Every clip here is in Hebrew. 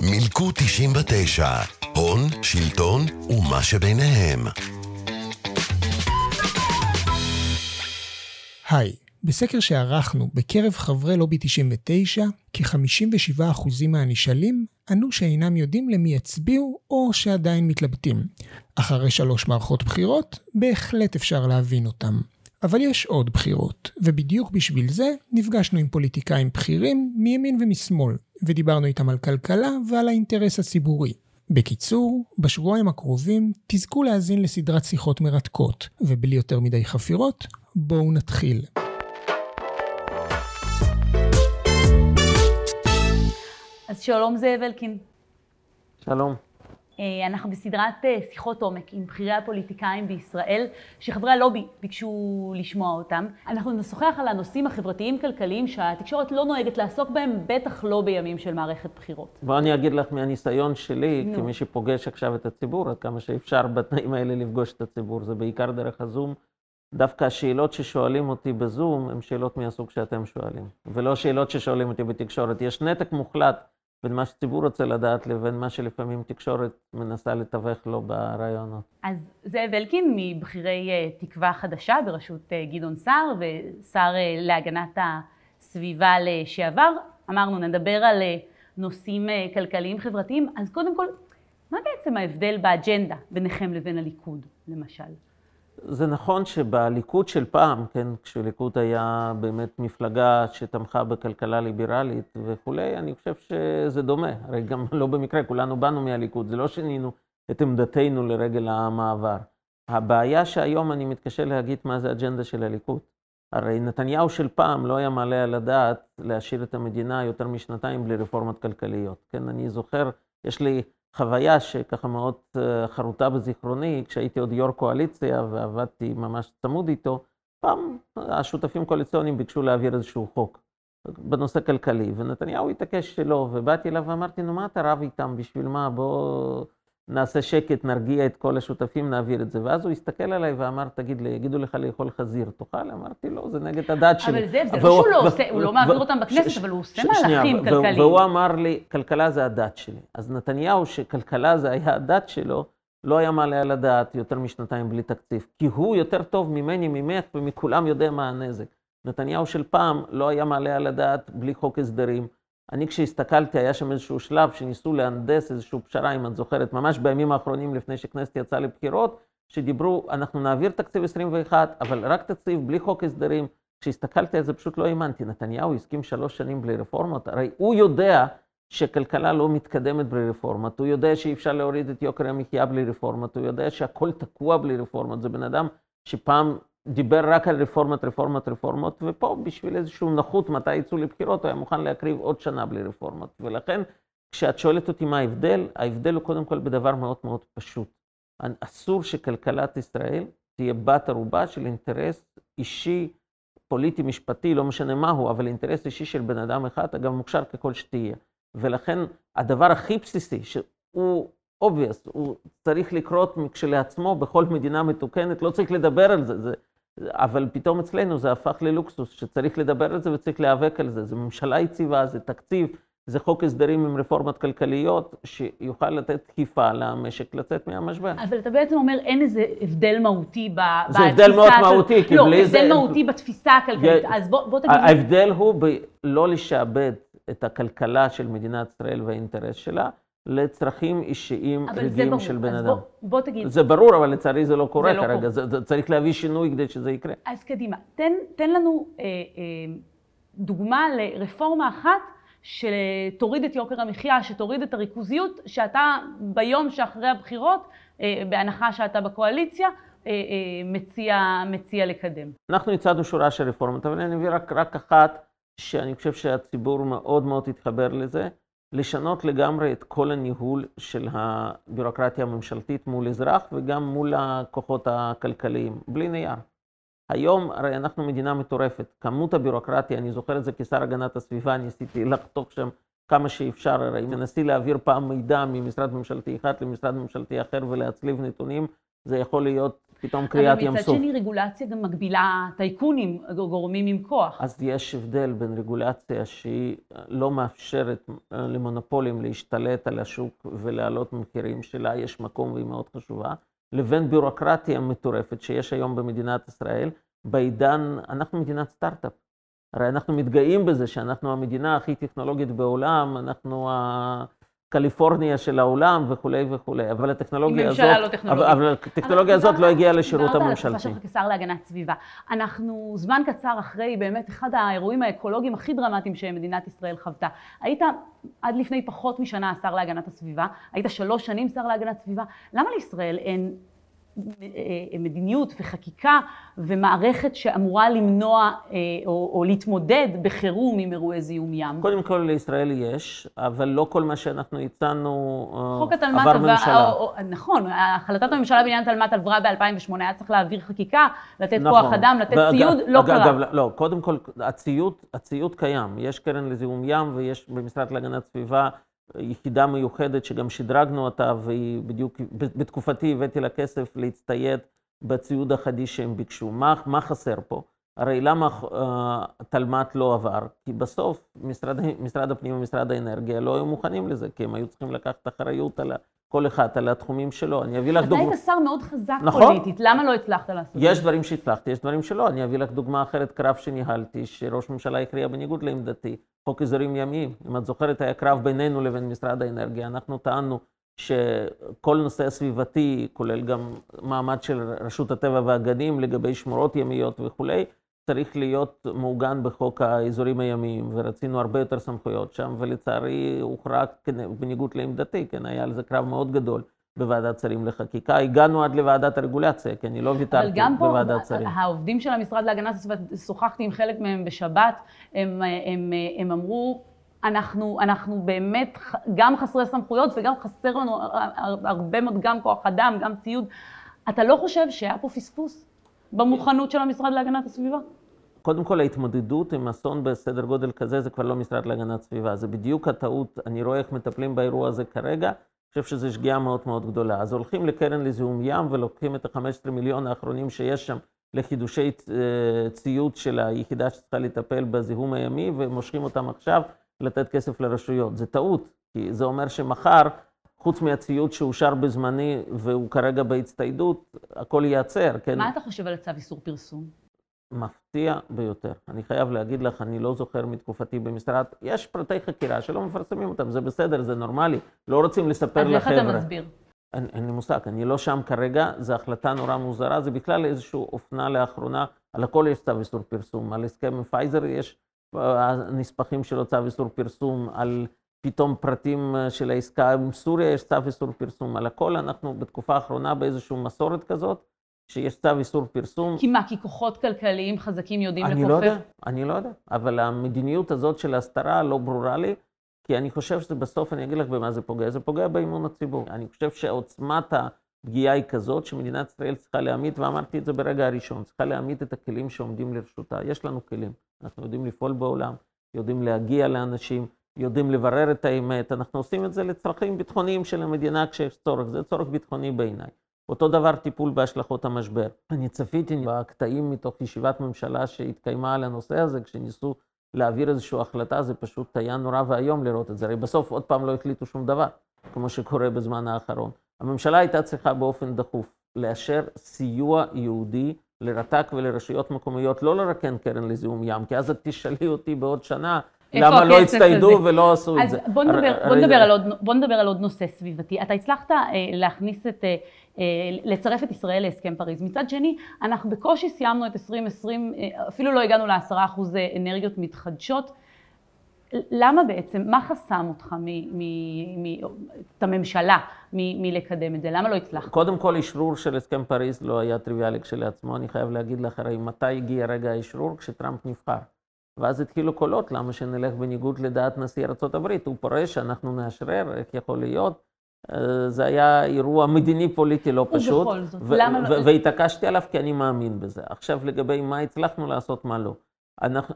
מילקו 99, הון, שלטון ומה שביניהם. היי, בסקר שערכנו בקרב חברי לובי 99, כ-57% מהנשאלים ענו שאינם יודעים למי יצביעו או שעדיין מתלבטים. אחרי שלוש מערכות בחירות, בהחלט אפשר להבין אותם. אבל יש עוד בחירות, ובדיוק בשביל זה נפגשנו עם פוליטיקאים בכירים מימין ומשמאל, ודיברנו איתם על כלכלה ועל האינטרס הציבורי. בקיצור, בשבועיים הקרובים תזכו להאזין לסדרת שיחות מרתקות, ובלי יותר מדי חפירות, בואו נתחיל. אז שלום זאב אלקין. שלום. אה, אנחנו בסדרת אה, שיחות עומק עם בכירי הפוליטיקאים בישראל, שחברי הלובי ביקשו לשמוע אותם. אנחנו נשוחח על הנושאים החברתיים-כלכליים שהתקשורת לא נוהגת לעסוק בהם, בטח לא בימים של מערכת בחירות. בוא אני אגיד לך מהניסיון שלי, נו. כמי שפוגש עכשיו את הציבור, עד כמה שאפשר בתנאים האלה לפגוש את הציבור, זה בעיקר דרך הזום. דווקא השאלות ששואלים אותי בזום הן שאלות מהסוג שאתם שואלים, ולא שאלות ששואלים אותי בתקשורת. יש נתק מוחלט בין מה שציבור רוצה לדעת לבין מה שלפעמים תקשורת מנסה לתווך לו ברעיונות. אז זאב אלקין מבכירי אה, תקווה חדשה בראשות אה, גדעון סער ושר אה, להגנת הסביבה לשעבר, אמרנו נדבר על נושאים כלכליים חברתיים, אז קודם כל, מה בעצם ההבדל באג'נדה ביניכם לבין הליכוד, למשל? זה נכון שבליכוד של פעם, כן, כשליכוד היה באמת מפלגה שתמכה בכלכלה ליברלית וכולי, אני חושב שזה דומה. הרי גם לא במקרה, כולנו באנו מהליכוד, זה לא שינינו את עמדתנו לרגל המעבר. הבעיה שהיום אני מתקשה להגיד מה זה האג'נדה של הליכוד. הרי נתניהו של פעם לא היה מעלה על הדעת להשאיר את המדינה יותר משנתיים בלי רפורמות כלכליות. כן, אני זוכר, יש לי חוויה שככה מאוד אה, חרוטה בזיכרוני, כשהייתי עוד יו"ר קואליציה ועבדתי ממש צמוד איתו, פעם השותפים הקואליציוניים ביקשו להעביר איזשהו חוק בנושא כלכלי, ונתניהו התעקש שלא, ובאתי אליו ואמרתי, נו מה אתה רב איתם, בשביל מה, בוא נעשה שקט, נרגיע את כל השותפים, נעביר את זה. ואז הוא הסתכל עליי ואמר, תגיד לי, יגידו לך לאכול חזיר, תאכל? אמרתי, לא, זה נגד הדת שלי. אבל זה, זה לא שהוא לא עושה, הוא לא מעביר אותם בכנסת, אבל הוא עושה מהלכים כלכליים. והוא אמר לי, כלכלה זה הדת שלי. אז נתניהו, שכלכלה זה היה הדת שלו, לא היה מעלה על הדעת יותר משנתיים בלי תקציב. כי הוא יותר טוב ממני, ממך ומכולם יודע מה הנזק. נתניהו של פעם לא היה מעלה על הדעת בלי חוק הסדרים. אני כשהסתכלתי, היה שם איזשהו שלב שניסו להנדס איזושהי פשרה, אם את זוכרת, ממש בימים האחרונים לפני שכנסת יצאה לבחירות, שדיברו, אנחנו נעביר תקציב 21, אבל רק תקציב בלי חוק הסדרים. כשהסתכלתי על זה פשוט לא האמנתי, נתניהו הסכים שלוש שנים בלי רפורמות, הרי הוא יודע שכלכלה לא מתקדמת בלי רפורמות, הוא יודע שאי אפשר להוריד את יוקר המחיה בלי רפורמות, הוא יודע שהכל תקוע בלי רפורמות, זה בן אדם שפעם דיבר רק על רפורמות, רפורמות, רפורמות, ופה בשביל איזושהי נוחות מתי יצאו לבחירות, הוא היה מוכן להקריב עוד שנה בלי רפורמות. ולכן, כשאת שואלת אותי מה ההבדל, ההבדל הוא קודם כל בדבר מאוד מאוד פשוט. אסור שכלכלת ישראל תהיה בת ערובה של אינטרס אישי, פוליטי, משפטי, לא משנה מהו, אבל אינטרס אישי של בן אדם אחד, אגב, מוכשר ככל שתהיה. ולכן, הדבר הכי בסיסי, שהוא obvious, הוא צריך לקרות כשלעצמו בכל מדינה מתוקנת, לא צריך לדבר על זה, זה אבל פתאום אצלנו זה הפך ללוקסוס, שצריך לדבר על זה וצריך להיאבק על זה. זה ממשלה יציבה, זה תקציב, זה חוק הסדרים עם רפורמות כלכליות, שיוכל לתת דחיפה למשק לצאת מהמשבר. אבל אתה בעצם אומר, אין איזה הבדל מהותי בתפיסה... זה הבדל מאוד מהותי, כי לא, בלי זה... לא, הבדל מהותי בתפיסה הכלכלית. אז בוא, בוא תגיד... ההבדל הוא בלא לשעבד את הכלכלה של מדינת ישראל והאינטרס שלה, לצרכים אישיים רגעיים של בן אדם. בוא, בוא תגיד. זה ברור, אבל לצערי זה לא קורה זה לא כרגע. זה, זה, צריך להביא שינוי כדי שזה יקרה. אז קדימה, תן, תן לנו אה, אה, דוגמה לרפורמה אחת שתוריד את יוקר המחיה, שתוריד את הריכוזיות, שאתה ביום שאחרי הבחירות, אה, בהנחה שאתה בקואליציה, אה, אה, מציע, מציע לקדם. אנחנו הצענו שורה של רפורמות, אבל אני מביא רק, רק אחת שאני חושב שהציבור מאוד מאוד התחבר לזה. לשנות לגמרי את כל הניהול של הבירוקרטיה הממשלתית מול אזרח וגם מול הכוחות הכלכליים, בלי נייר. היום הרי אנחנו מדינה מטורפת, כמות הבירוקרטיה, אני זוכר את זה כשר הגנת הסביבה, ניסיתי לחתוך שם כמה שאפשר, הרי אם ננסי להעביר פעם מידע ממשרד ממשלתי אחד למשרד ממשלתי אחר ולהצליב נתונים, זה יכול להיות פתאום קריעת ים סוף. אבל מצד שני רגולציה גם מגבילה טייקונים, גורמים עם כוח. אז יש הבדל בין רגולציה שהיא לא מאפשרת אה, למונופולים להשתלט על השוק ולהעלות מחירים שלה, יש מקום והיא מאוד חשובה, לבין ביורוקרטיה מטורפת שיש היום במדינת ישראל, בעידן, אנחנו מדינת סטארט-אפ. הרי אנחנו מתגאים בזה שאנחנו המדינה הכי טכנולוגית בעולם, אנחנו קליפורניה של העולם וכולי וכולי, אבל הטכנולוגיה הזאת... ממשלה לא טכנולוגית. אבל הטכנולוגיה הזאת לא הגיעה לשירות הממשלתי. דיברת על התקופה שלך כשר להגנת סביבה. אנחנו זמן קצר אחרי באמת אחד האירועים האקולוגיים הכי דרמטיים שמדינת ישראל חוותה. היית עד לפני פחות משנה השר להגנת הסביבה, היית שלוש שנים שר להגנת סביבה. למה לישראל אין מדיניות וחקיקה ומערכת שאמורה למנוע אה, או, או להתמודד בחירום עם אירועי זיהום ים. קודם כל לישראל יש, אבל לא כל מה שאנחנו הצענו אה, עבר ממשלה. או, נכון, החלטת הממשלה בעניין תלמ"ת עברה ב-2008, היה צריך להעביר חקיקה, לתת נכון. כוח אדם, לתת ואגב, ציוד, לא אגב, קרה. אגב, לא, קודם כל הציוד, הציוד קיים, יש קרן לזיהום ים ויש במשרד להגנת סביבה יחידה מיוחדת שגם שדרגנו אותה, והיא בדיוק, בתקופתי הבאתי לה כסף להצטייד בציוד החדיש שהם ביקשו. מה, מה חסר פה? הרי למה uh, תלמ"ת לא עבר? כי בסוף משרד, משרד הפנים ומשרד האנרגיה לא היו מוכנים לזה, כי הם היו צריכים לקחת אחריות על כל אחד על התחומים שלו. אני אביא לך דוגמא... אתה היית שר מאוד חזק נכון? פוליטית, למה לא הצלחת לעשות את זה? יש דברים שהצלחתי, יש דברים שלא. אני אביא לך דוגמה אחרת, קרב שניהלתי, שראש ממשלה הכריע בניגוד לעמדתי, חוק אזורים ימיים. אם את זוכרת, היה קרב בינינו לבין משרד האנרגיה. אנחנו טענו שכל נושא הסביבתי, כולל גם מעמד של רשות הטבע והגנים לגבי שמורות ימיות וכולי, צריך להיות מעוגן בחוק האזורים הימיים, ורצינו הרבה יותר סמכויות שם, ולצערי הוכרע בניגוד לעמדתי, כן, היה על זה קרב מאוד גדול. בוועדת שרים לחקיקה. הגענו עד לוועדת הרגולציה, כי אני לא ויתרתי בוועדת שרים. אבל גם פה, העובדים של המשרד להגנת הסביבה, שוחחתי עם חלק מהם בשבת, הם, הם, הם אמרו, אנחנו, אנחנו באמת גם חסרי סמכויות וגם חסר לנו הרבה מאוד, גם כוח אדם, גם ציוד. אתה לא חושב שהיה פה פספוס במוכנות של המשרד להגנת הסביבה? קודם כל, ההתמודדות עם אסון בסדר גודל כזה, זה כבר לא משרד להגנת סביבה. זה בדיוק הטעות, אני רואה איך מטפלים באירוע הזה כרגע. אני חושב שזו שגיאה מאוד מאוד גדולה. אז הולכים לקרן לזיהום ים ולוקחים את ה-15 מיליון האחרונים שיש שם לחידושי אה, ציוד של היחידה שצריכה לטפל בזיהום הימי, ומושכים אותם עכשיו לתת כסף לרשויות. זה טעות, כי זה אומר שמחר, חוץ מהציוד שאושר בזמני והוא כרגע בהצטיידות, הכל ייעצר, כן? מה אתה חושב על הצו איסור פרסום? מפתיע ביותר. אני חייב להגיד לך, אני לא זוכר מתקופתי במשרד, יש פרטי חקירה שלא מפרסמים אותם, זה בסדר, זה נורמלי, לא רוצים לספר לחבר'ה. אז איך אתה מסביר? אין, אין לי מושג, אני לא שם כרגע, זו החלטה נורא מוזרה, זה בכלל איזושהי אופנה לאחרונה, על הכל יש צו איסור פרסום, על הסכם עם פייזר יש הנספחים שלו צו איסור פרסום, על פתאום פרטים של העסקה עם סוריה יש צו איסור פרסום, על הכל אנחנו בתקופה האחרונה באיזושהי מסורת כזאת, שיש צו איסור פרסום. כי מה, כי כוחות כלכליים חזקים יודעים לכופף? אני לא יודע, אני לא יודע. אבל המדיניות הזאת של ההסתרה לא ברורה לי, כי אני חושב שבסוף, אני אגיד לך במה זה פוגע, זה פוגע באמון הציבור. אני חושב שעוצמת הפגיעה היא כזאת, שמדינת ישראל צריכה להעמיד, ואמרתי את זה ברגע הראשון, צריכה להעמיד את הכלים שעומדים לרשותה. יש לנו כלים, אנחנו יודעים לפעול בעולם, יודעים להגיע לאנשים, יודעים לברר את האמת, אנחנו עושים את זה לצרכים ביטחוניים של המדינה כשיש צורך, זה צורך ביטחוני בעיניי. אותו דבר טיפול בהשלכות המשבר. אני צפיתי בקטעים מתוך ישיבת ממשלה שהתקיימה על הנושא הזה, כשניסו להעביר איזושהי החלטה, זה פשוט היה נורא ואיום לראות את זה. הרי בסוף עוד פעם לא החליטו שום דבר, כמו שקורה בזמן האחרון. הממשלה הייתה צריכה באופן דחוף לאשר סיוע יהודי לרט"ג ולרשויות מקומיות, לא לרקן קרן לזיהום ים, כי אז את תשאלי אותי בעוד שנה, למה לא הצטיידו ולא עשו את זה. אז בוא נדבר, בוא, נדבר על עוד, בוא נדבר על עוד נושא סביבתי. אתה הצלחת אה, להכניס את, אה, אה, לצרף את ישראל להסכם פריז. מצד שני, אנחנו בקושי סיימנו את 2020, אה, אפילו לא הגענו לעשרה אחוז אנרגיות מתחדשות. למה בעצם, מה חסם אותך, מ, מ, מ, את הממשלה, מ, מלקדם את זה? למה לא הצלחת? קודם כל, אשרור של הסכם פריז לא היה טריוויאלי כשלעצמו. אני חייב להגיד לך, הרי מתי הגיע רגע האשרור? כשטראמפ נבחר. ואז התחילו קולות, למה שנלך בניגוד לדעת נשיא ארה"ב? הוא פורש, אנחנו נאשרר, איך יכול להיות? אה, זה היה אירוע מדיני-פוליטי לא פשוט. ובכל זאת, למה לא... והתעקשתי עליו כי אני מאמין בזה. עכשיו, לגבי מה הצלחנו לעשות, מה לא.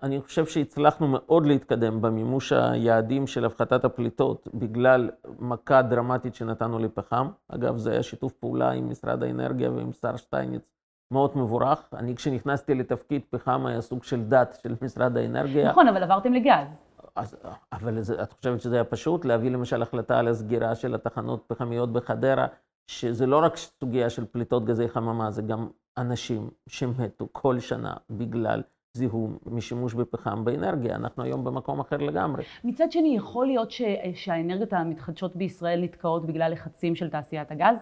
אני חושב שהצלחנו מאוד להתקדם במימוש היעדים של הפחתת הפליטות בגלל מכה דרמטית שנתנו לפחם. אגב, זה היה שיתוף פעולה עם משרד האנרגיה ועם שר שטייניץ מאוד מבורך. אני, כשנכנסתי לתפקיד, פחם היה סוג של דת של משרד האנרגיה. נכון, אבל עברתם לגז. אז, אבל זה, את חושבת שזה היה פשוט? להביא למשל החלטה על הסגירה של התחנות פחמיות בחדרה, שזה לא רק סוגיה של פליטות גזי חממה, זה גם אנשים שמתו כל שנה בגלל זיהום משימוש בפחם באנרגיה. אנחנו היום במקום אחר לגמרי. מצד שני, יכול להיות ש... שהאנרגיות המתחדשות בישראל נתקעות בגלל לחצים של תעשיית הגז?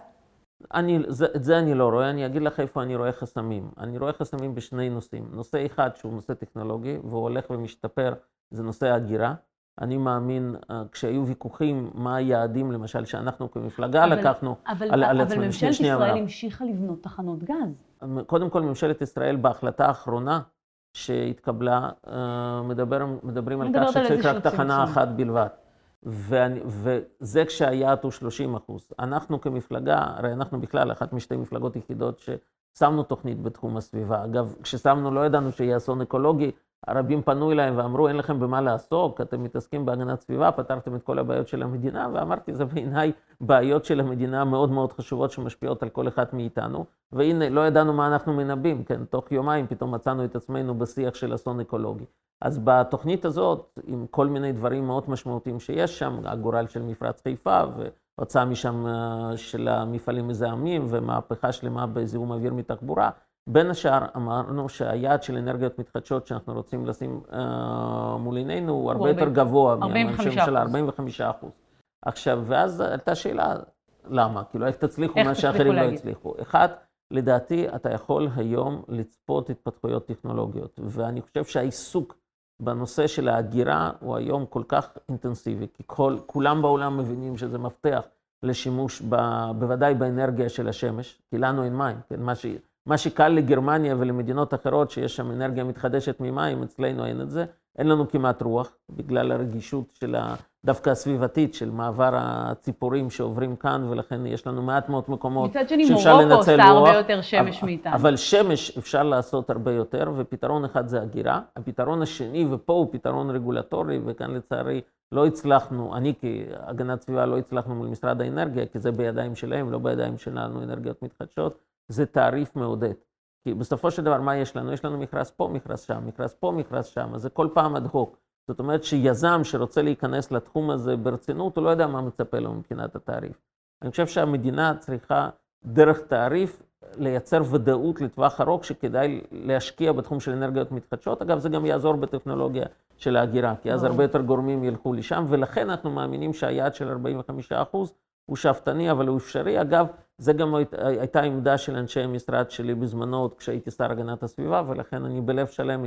אני, זה, את זה אני לא רואה, אני אגיד לך איפה אני רואה חסמים. אני רואה חסמים בשני נושאים. נושא אחד שהוא נושא טכנולוגי, והוא הולך ומשתפר, זה נושא ההגירה. אני מאמין, אה, כשהיו ויכוחים מה היעדים, למשל, שאנחנו כמפלגה אבל, לקחנו אבל, על, אבל על עצמנו. אבל ממשלת ישראל המשיכה לבנות תחנות גז. קודם כל, ממשלת ישראל, בהחלטה האחרונה שהתקבלה, אה, מדבר, מדברים על כך שצריך רק תחנה אחת בלבד. ואני, וזה כשהיעד הוא 30 אחוז. אנחנו כמפלגה, הרי אנחנו בכלל אחת משתי מפלגות יחידות ששמנו תוכנית בתחום הסביבה. אגב, כששמנו לא ידענו שיהיה אסון אקולוגי, הרבים פנו אליי ואמרו, אין לכם במה לעסוק, אתם מתעסקים בהגנת סביבה, פתרתם את כל הבעיות של המדינה, ואמרתי, זה בעיניי בעיות של המדינה מאוד מאוד חשובות שמשפיעות על כל אחד מאיתנו. והנה, לא ידענו מה אנחנו מנבאים, כן, תוך יומיים פתאום מצאנו את עצמנו בשיח של אסון אקולוגי. אז בתוכנית הזאת, עם כל מיני דברים מאוד משמעותיים שיש שם, הגורל של מפרץ חיפה, והוצאה משם אה, של המפעלים מזהמים, ומהפכה שלמה בזיהום אוויר מתחבורה, בין השאר אמרנו שהיעד של אנרגיות מתחדשות שאנחנו רוצים לשים אה, מול עינינו הוא הרבה יותר גבוה 45 אחוז. 45 אחוז. עכשיו, ואז עלתה שאלה, למה? כאילו, איך תצליחו מה שאחרים לא הצליחו? אחד, לדעתי, אתה יכול היום לצפות התפתחויות טכנולוגיות, ואני חושב שהעיסוק בנושא של ההגירה הוא היום כל כך אינטנסיבי, כי כל, כולם בעולם מבינים שזה מפתח לשימוש, ב, בוודאי באנרגיה של השמש, כי לנו אין מים, כן? מה ש... מה שקל לגרמניה ולמדינות אחרות, שיש שם אנרגיה מתחדשת ממים, אצלנו אין את זה. אין לנו כמעט רוח, בגלל הרגישות של ה... דווקא הסביבתית, של מעבר הציפורים שעוברים כאן, ולכן יש לנו מעט מאוד מקומות שאפשר לנצל רוח. מצד שני, מורוקו עושה הרבה יותר שמש מאיתנו. אבל שמש אפשר לעשות הרבה יותר, ופתרון אחד זה הגירה. הפתרון השני, ופה הוא פתרון רגולטורי, וכאן לצערי לא הצלחנו, אני כהגנת סביבה לא הצלחנו מול משרד האנרגיה, כי זה בידיים שלהם, לא בידיים שלנו, אנרגיות מתחדשות. זה תעריף מעודד. כי בסופו של דבר, מה יש לנו? יש לנו מכרז פה, מכרז שם, מכרז פה, מכרז שם, אז זה כל פעם אד הוק. זאת אומרת שיזם שרוצה להיכנס לתחום הזה ברצינות, הוא לא יודע מה מצפה לו מבחינת התעריף. אני חושב שהמדינה צריכה דרך תעריף לייצר ודאות לטווח ארוך שכדאי להשקיע בתחום של אנרגיות מתחדשות. אגב, זה גם יעזור בטכנולוגיה של ההגירה, כי אז הרבה יותר גורמים ילכו לשם, ולכן אנחנו מאמינים שהיעד של 45% הוא שאפתני, אבל הוא אפשרי. אגב, זה גם הייתה עמדה של אנשי המשרד שלי בזמנו, עוד כשהייתי שר הגנת הסביבה, ולכן אני בלב שלם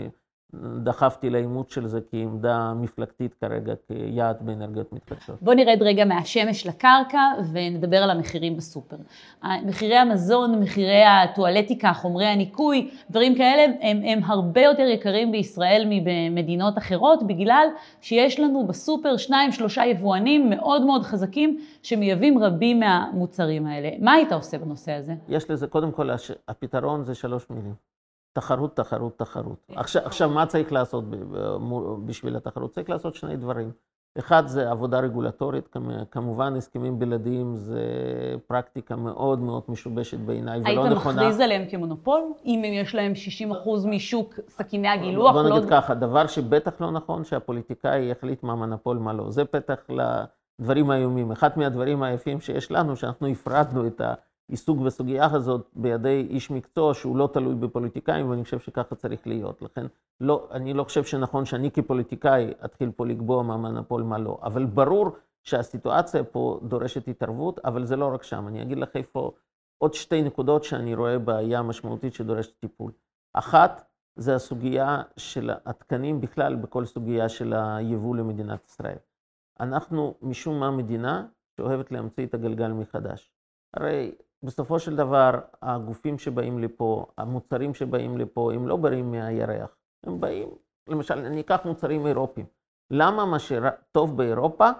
דחפתי לאימוץ של זה כעמדה מפלגתית כרגע, כיעד באנרגיות מתחדשות. בוא נרד רגע מהשמש לקרקע ונדבר על המחירים בסופר. מחירי המזון, מחירי הטואלטיקה, חומרי הניקוי, דברים כאלה, הם, הם הרבה יותר יקרים בישראל מבמדינות אחרות, בגלל שיש לנו בסופר שניים, שלושה יבואנים מאוד מאוד חזקים, שמייבאים רבים מהמוצרים האלה. מה היית עושה בנושא הזה? יש לזה, קודם כל, הפתרון זה שלוש מילים. תחרות, תחרות, תחרות. עכשיו, עכשיו, מה צריך לעשות בשביל התחרות? צריך לעשות שני דברים. אחד זה עבודה רגולטורית, כמובן הסכמים בלעדיים זה פרקטיקה מאוד מאוד משובשת בעיניי ולא נכונה. היית מכריז עליהם כמונופול? אם יש להם 60% משוק סכיני הגילוח? בוא נגיד לא... ככה, דבר שבטח לא נכון שהפוליטיקאי יחליט מה מונופול, מה לא. זה פתח לדברים האיומים. אחד מהדברים היפים שיש לנו, שאנחנו הפרדנו את ה... עיסוק בסוגיה הזאת בידי איש מקצוע שהוא לא תלוי בפוליטיקאים, ואני חושב שככה צריך להיות. לכן, לא, אני לא חושב שנכון שאני כפוליטיקאי אתחיל פה לקבוע מה מונופול, מה לא. אבל ברור שהסיטואציה פה דורשת התערבות, אבל זה לא רק שם. אני אגיד לך איפה עוד שתי נקודות שאני רואה בעיה משמעותית שדורשת טיפול. אחת, זה הסוגיה של התקנים בכלל בכל סוגיה של היבוא למדינת ישראל. אנחנו משום מה מדינה שאוהבת להמציא את הגלגל מחדש. הרי בסופו של דבר, הגופים שבאים לפה, המוצרים שבאים לפה, הם לא באים מהירח. הם באים, למשל, אני אקח מוצרים אירופיים. למה מה שטוב באירופה,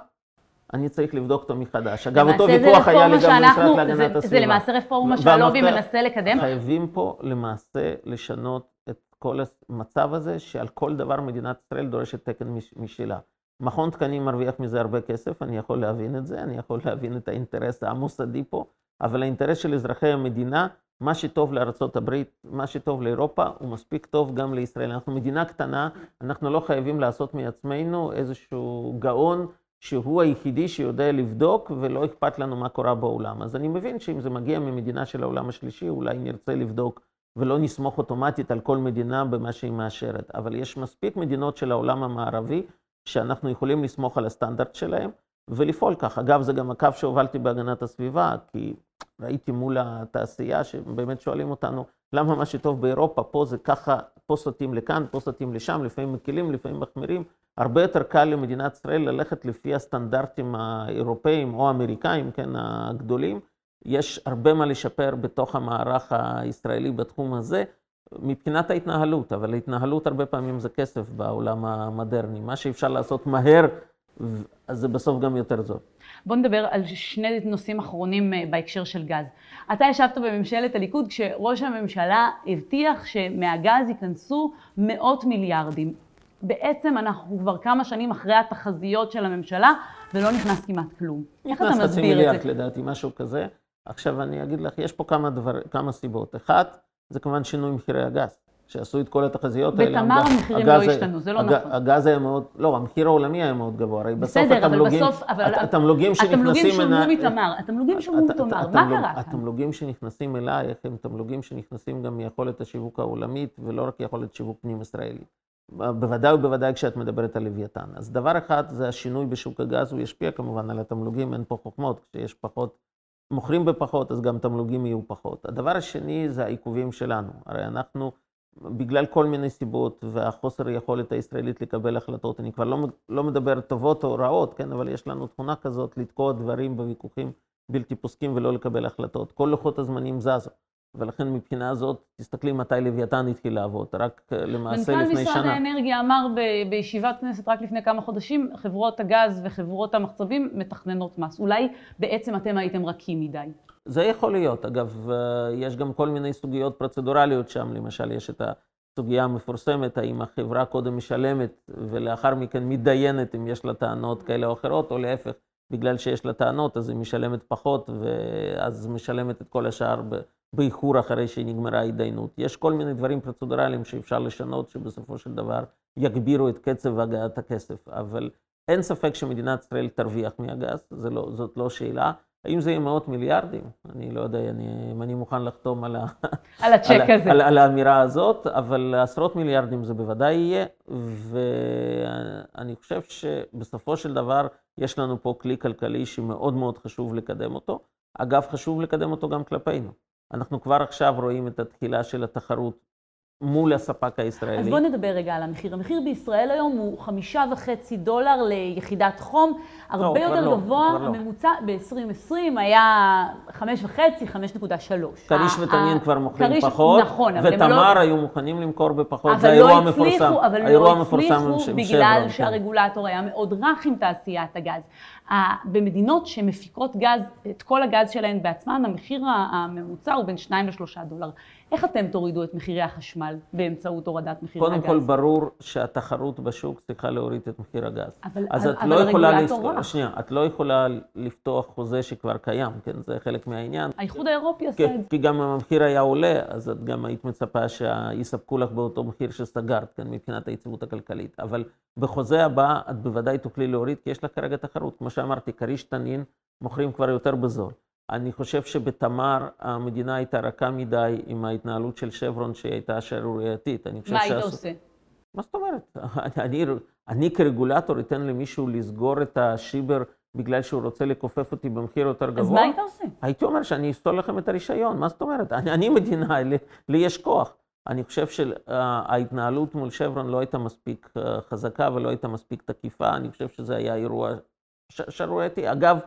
אני צריך לבדוק אותו מחדש. אגב, אותו ויכוח היה לי גם במשרד להגנת הסביבה. זה למעשה רפורמה שהלובי מנסה לקדם? חייבים פה למעשה לשנות את כל המצב הזה, שעל כל דבר מדינת ישראל דורשת תקן משלה. מכון תקנים מרוויח מזה הרבה כסף, אני יכול להבין את זה, אני יכול להבין את האינטרס המוסדי פה, אבל האינטרס של אזרחי המדינה מה שטוב לארצות הברית, מה שטוב לאירופה, הוא מספיק טוב גם לישראל. אנחנו מדינה קטנה, אנחנו לא חייבים לעשות מעצמנו איזשהו גאון שהוא היחידי שיודע לבדוק ולא אכפת לנו מה קורה בעולם. אז אני מבין שאם זה מגיע ממדינה של העולם השלישי, אולי נרצה לבדוק ולא נסמוך אוטומטית על כל מדינה במה שהיא מאשרת. אבל יש מספיק מדינות של העולם המערבי שאנחנו יכולים לסמוך על הסטנדרט שלהם ולפעול כך. אגב, זה גם הקו שהובלתי בהגנת הסביבה, כי ראיתי מול התעשייה שבאמת שואלים אותנו, למה מה שטוב באירופה, פה זה ככה, פה סוטים לכאן, פה סוטים לשם, לפעמים מקלים, לפעמים מחמירים. הרבה יותר קל למדינת ישראל ללכת לפי הסטנדרטים האירופאים או האמריקאים, כן, הגדולים. יש הרבה מה לשפר בתוך המערך הישראלי בתחום הזה, מבחינת ההתנהלות, אבל ההתנהלות הרבה פעמים זה כסף בעולם המודרני. מה שאפשר לעשות מהר, אז זה בסוף גם יותר זול. בוא נדבר על שני נושאים אחרונים אה, בהקשר של גז. אתה ישבת בממשלת הליכוד כשראש הממשלה הבטיח שמהגז ייכנסו מאות מיליארדים. בעצם אנחנו כבר כמה שנים אחרי התחזיות של הממשלה, ולא נכנס כמעט כלום. איך אתה מסביר את זה? נכנס חצי מיליארד לדעתי, משהו כזה. עכשיו אני אגיד לך, יש פה כמה, דבר, כמה סיבות. אחת, זה כמובן שינוי מחירי הגז. שעשו את כל התחזיות האלה. בתמר המחירים לא השתנו, זה לא הג, נכון. הגז היה מאוד, לא, המחיר העולמי היה מאוד גבוה. הרי בסוף בסדר, התמלוגים, אבל בסוף, אבל התמלוגים שנכנסים... התמלוגים שולמו מתמר, התמלוגים שולמו מתמר, מה קרה כאן? התמלוגים שנכנסים אלייך הם תמלוגים שנכנסים גם מיכולת השיווק העולמית, ולא רק יכולת שיווק פנים ישראלי. בוודאי ובוודאי כשאת מדברת על לוויתן. אז דבר אחד זה השינוי בשוק הגז, הוא ישפיע כמובן על התמלוגים, אין פה חוכמות, כשיש פחות, מוכרים בפחות, אז גם תמלוגים יהיו פחות. הדבר השני זה העיכובים שלנו. הרי אנחנו... בגלל כל מיני סיבות והחוסר היכולת הישראלית לקבל החלטות, אני כבר לא, לא מדבר טובות או רעות, כן, אבל יש לנו תכונה כזאת לתקוע דברים בוויכוחים בלתי פוסקים ולא לקבל החלטות. כל לוחות הזמנים זזו. ולכן מבחינה זאת, תסתכלי מתי לוויתן התחיל לעבוד, רק אה, למעשה לפני שנה. מנכ"ל משרד האנרגיה אמר ב- בישיבת כנסת רק לפני כמה חודשים, חברות הגז וחברות המחצבים מתכננות מס. אולי בעצם אתם הייתם רכים מדי. זה יכול להיות. אגב, אה, יש גם כל מיני סוגיות פרוצדורליות שם, למשל, יש את הסוגיה המפורסמת, האם החברה קודם משלמת ולאחר מכן מתדיינת אם יש לה טענות כאלה או אחרות, או להפך, בגלל שיש לה טענות אז היא משלמת פחות, ואז משלמת את כל השאר באיחור אחרי שנגמרה ההתדיינות. יש כל מיני דברים פרוצדורליים שאפשר לשנות, שבסופו של דבר יגבירו את קצב הגעת הכסף. אבל אין ספק שמדינת ישראל תרוויח מהגז, לא, זאת לא שאלה. האם זה יהיה מאות מיליארדים? אני לא יודע אני, אם אני מוכן לחתום על, ה... על הצ'ק על, הזה. על, על האמירה הזאת, אבל עשרות מיליארדים זה בוודאי יהיה, ואני חושב שבסופו של דבר יש לנו פה כלי כלכלי שמאוד מאוד חשוב לקדם אותו. אגב, חשוב לקדם אותו גם כלפינו. אנחנו כבר עכשיו רואים את התחילה של התחרות מול הספק הישראלי. אז בוא נדבר רגע על המחיר. המחיר בישראל היום הוא חמישה וחצי דולר ליחידת חום, הרבה לא, יותר לא, גבוה, לא. הממוצע לא. ב-2020 היה חמש וחצי, חמש נקודה שלוש. כריש ותנין כבר מוכרים כריש, פחות, נכון, ותמר לא... היו מוכנים למכור בפחות, זה האירוע לא המפורסם. אבל לא הצליחו בגלל כן. שהרגולטור היה מאוד רך עם תעשיית הגז. במדינות שמפיקות גז, את כל הגז שלהן בעצמן, המחיר הממוצע הוא בין 2 ל-3 דולר. איך אתם תורידו את מחירי החשמל באמצעות הורדת מחירי קודם הגז? קודם כל, ברור שהתחרות בשוק צריכה להוריד את מחיר הגז. אבל, אז אבל, את לא יכולה... לס... שנייה, את לא יכולה לפתוח חוזה שכבר קיים, כן? זה חלק מהעניין. האיחוד האירופי עשה את זה. כי גם אם המחיר היה עולה, אז את גם היית מצפה שיספקו לך באותו מחיר שסגרת, כן? מבחינת היציבות הכלכלית. אבל בחוזה הבא את בוודאי תוכלי להוריד, כי יש לך כרגע תחרות. כמו שאמרתי, כריש תנין מוכרים כבר יותר בזול. אני חושב שבתמר המדינה הייתה רכה מדי עם ההתנהלות של שברון, שהיא הייתה שערורייתית. מה היית עושה? מה זאת אומרת? אני, אני כרגולטור אתן למישהו לסגור את השיבר בגלל שהוא רוצה לכופף אותי במחיר יותר גבוה? אז מה היית עושה? הייתי אומר שאני אסתור לכם את הרישיון, מה זאת אומרת? אני, אני מדינה, לי, לי יש כוח. אני חושב שההתנהלות מול שברון לא הייתה מספיק אה, חזקה ולא הייתה מספיק תקיפה, אני חושב שזה היה אירוע שערורייתי. אגב,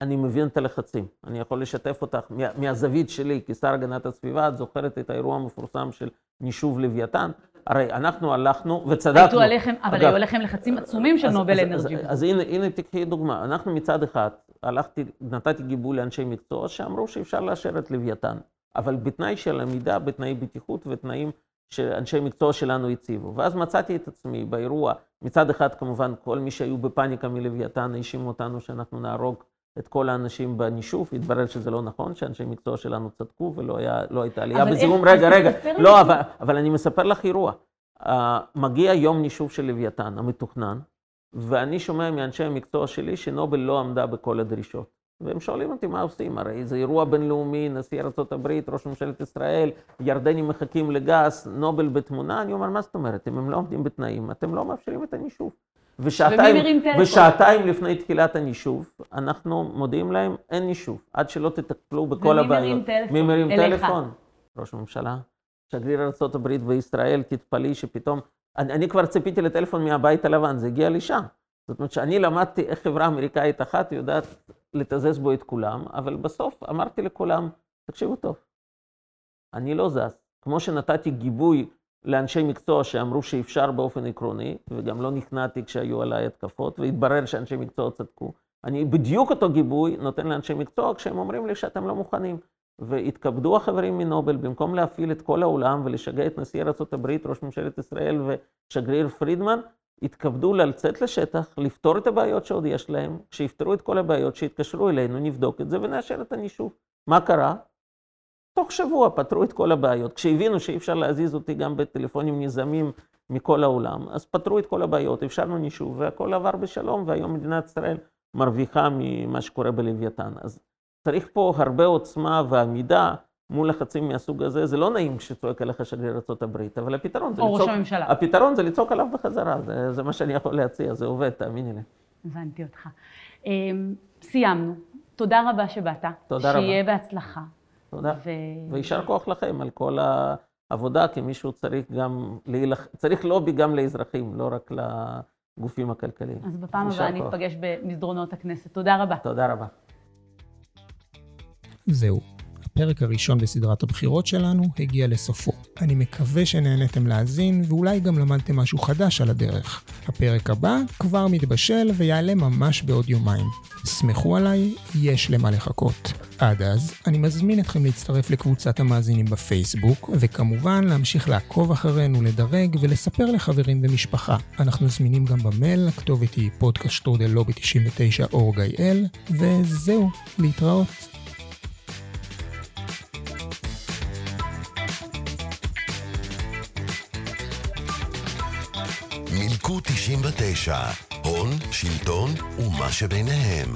אני מבין את הלחצים. אני יכול לשתף אותך מהזווית שלי כשר הגנת הסביבה, את זוכרת את האירוע המפורסם של נישוב לוויתן? הרי אנחנו הלכנו וצדקנו. עליכם, אבל היו עליכם לחצים עצומים של נובל אנרג'י. אז, אז, אז הנה, הנה תקחי דוגמה. אנחנו מצד אחד הלכתי, נתתי גיבוי לאנשי מקצוע שאמרו שאפשר לאשר את לוויתן, אבל בתנאי של עמידה, בתנאי בטיחות ותנאים שאנשי מקצוע שלנו הציבו. ואז מצאתי את עצמי באירוע, מצד אחד כמובן כל מי שהיו בפאניקה מלוויתן האשימו אותנו שאנחנו נהרוג את כל האנשים בנישוב, התברר שזה לא נכון, שאנשי מקצוע שלנו צדקו ולא היה, לא הייתה עלייה בזיהום. רגע, רגע, לא, אבל, אבל אני מספר לך אירוע. Uh, מגיע יום נישוב של לוויתן, המתוכנן, ואני שומע מאנשי המקצוע שלי שנובל לא עמדה בכל הדרישות. והם שואלים אותי מה עושים, הרי זה אירוע בינלאומי, נשיא ארה"ב, ראש ממשלת ישראל, ירדנים מחכים לגז, נובל בתמונה, אני אומר, מה זאת אומרת, אם הם לא עומדים בתנאים, אתם לא מאפשרים את הנישוב. ושעתיים, ושעתיים לפני תחילת הנישוב, אנחנו מודיעים להם, אין נישוב, עד שלא תטפלו בכל ומי הבעיות. מרים טלפון? מי מרים אליך. טלפון? ראש הממשלה. שגריר ארה"ב בישראל, תתפלאי שפתאום... אני, אני כבר ציפיתי לטלפון מהבית הלבן, זה הגיע לי שם. זאת אומרת שאני למדתי איך חברה אמריקאית אחת יודעת לתזז בו את כולם, אבל בסוף אמרתי לכולם, תקשיבו טוב, אני לא זז. כמו שנתתי גיבוי לאנשי מקצוע שאמרו שאפשר באופן עקרוני, וגם לא נכנעתי כשהיו עליי התקפות, והתברר שאנשי מקצוע צדקו. אני בדיוק אותו גיבוי נותן לאנשי מקצוע כשהם אומרים לי שאתם לא מוכנים. והתכבדו החברים מנובל, במקום להפעיל את כל העולם ולשגע את נשיא ארה"ב, ראש ממשלת ישראל ושגריר פרידמן, התכבדו לצאת לשטח, לפתור את הבעיות שעוד יש להם, כשיפתרו את כל הבעיות, שיתקשרו אלינו, נבדוק את זה ונאשר את הנישוב. מה קרה? תוך שבוע פתרו את כל הבעיות. כשהבינו שאי אפשר להזיז אותי גם בטלפונים נזמים מכל העולם, אז פתרו את כל הבעיות, אפשרנו נישוב, והכל עבר בשלום, והיום מדינת ישראל מרוויחה ממה שקורה בלוויתן. אז צריך פה הרבה עוצמה ועמידה מול לחצים מהסוג הזה. זה לא נעים כשצועק עליך שגריר ארה"ב, אבל הפתרון זה או ראש לצעוק... הממשלה. הפתרון זה לצעוק עליו בחזרה, זה, זה מה שאני יכול להציע, זה עובד, תאמיני לי. הבנתי אותך. אמ, סיימנו. תודה רבה שבאת. תודה רבה. שיהיה בהצלחה. תודה. ו... ויישר כוח לכם על כל העבודה, כי מישהו צריך גם להילח... צריך לובי גם לאזרחים, לא רק לגופים הכלכליים. אז בפעם הבאה כוח. ניפגש במסדרונות הכנסת. תודה רבה. תודה רבה. זהו, הפרק הראשון בסדרת הבחירות שלנו הגיע לסופו. אני מקווה שנהניתם להאזין ואולי גם למדתם משהו חדש על הדרך. הפרק הבא כבר מתבשל ויעלה ממש בעוד יומיים. סמכו עליי, יש למה לחכות. עד אז, אני מזמין אתכם להצטרף לקבוצת המאזינים בפייסבוק, וכמובן להמשיך לעקוב אחרינו, לדרג ולספר לחברים ומשפחה. אנחנו זמינים גם במייל, הכתובת היא פודקאסט לובי 99 אור.גיא.אל, וזהו, להתראות. מילקו 99, הון, שלטון ומה שביניהם.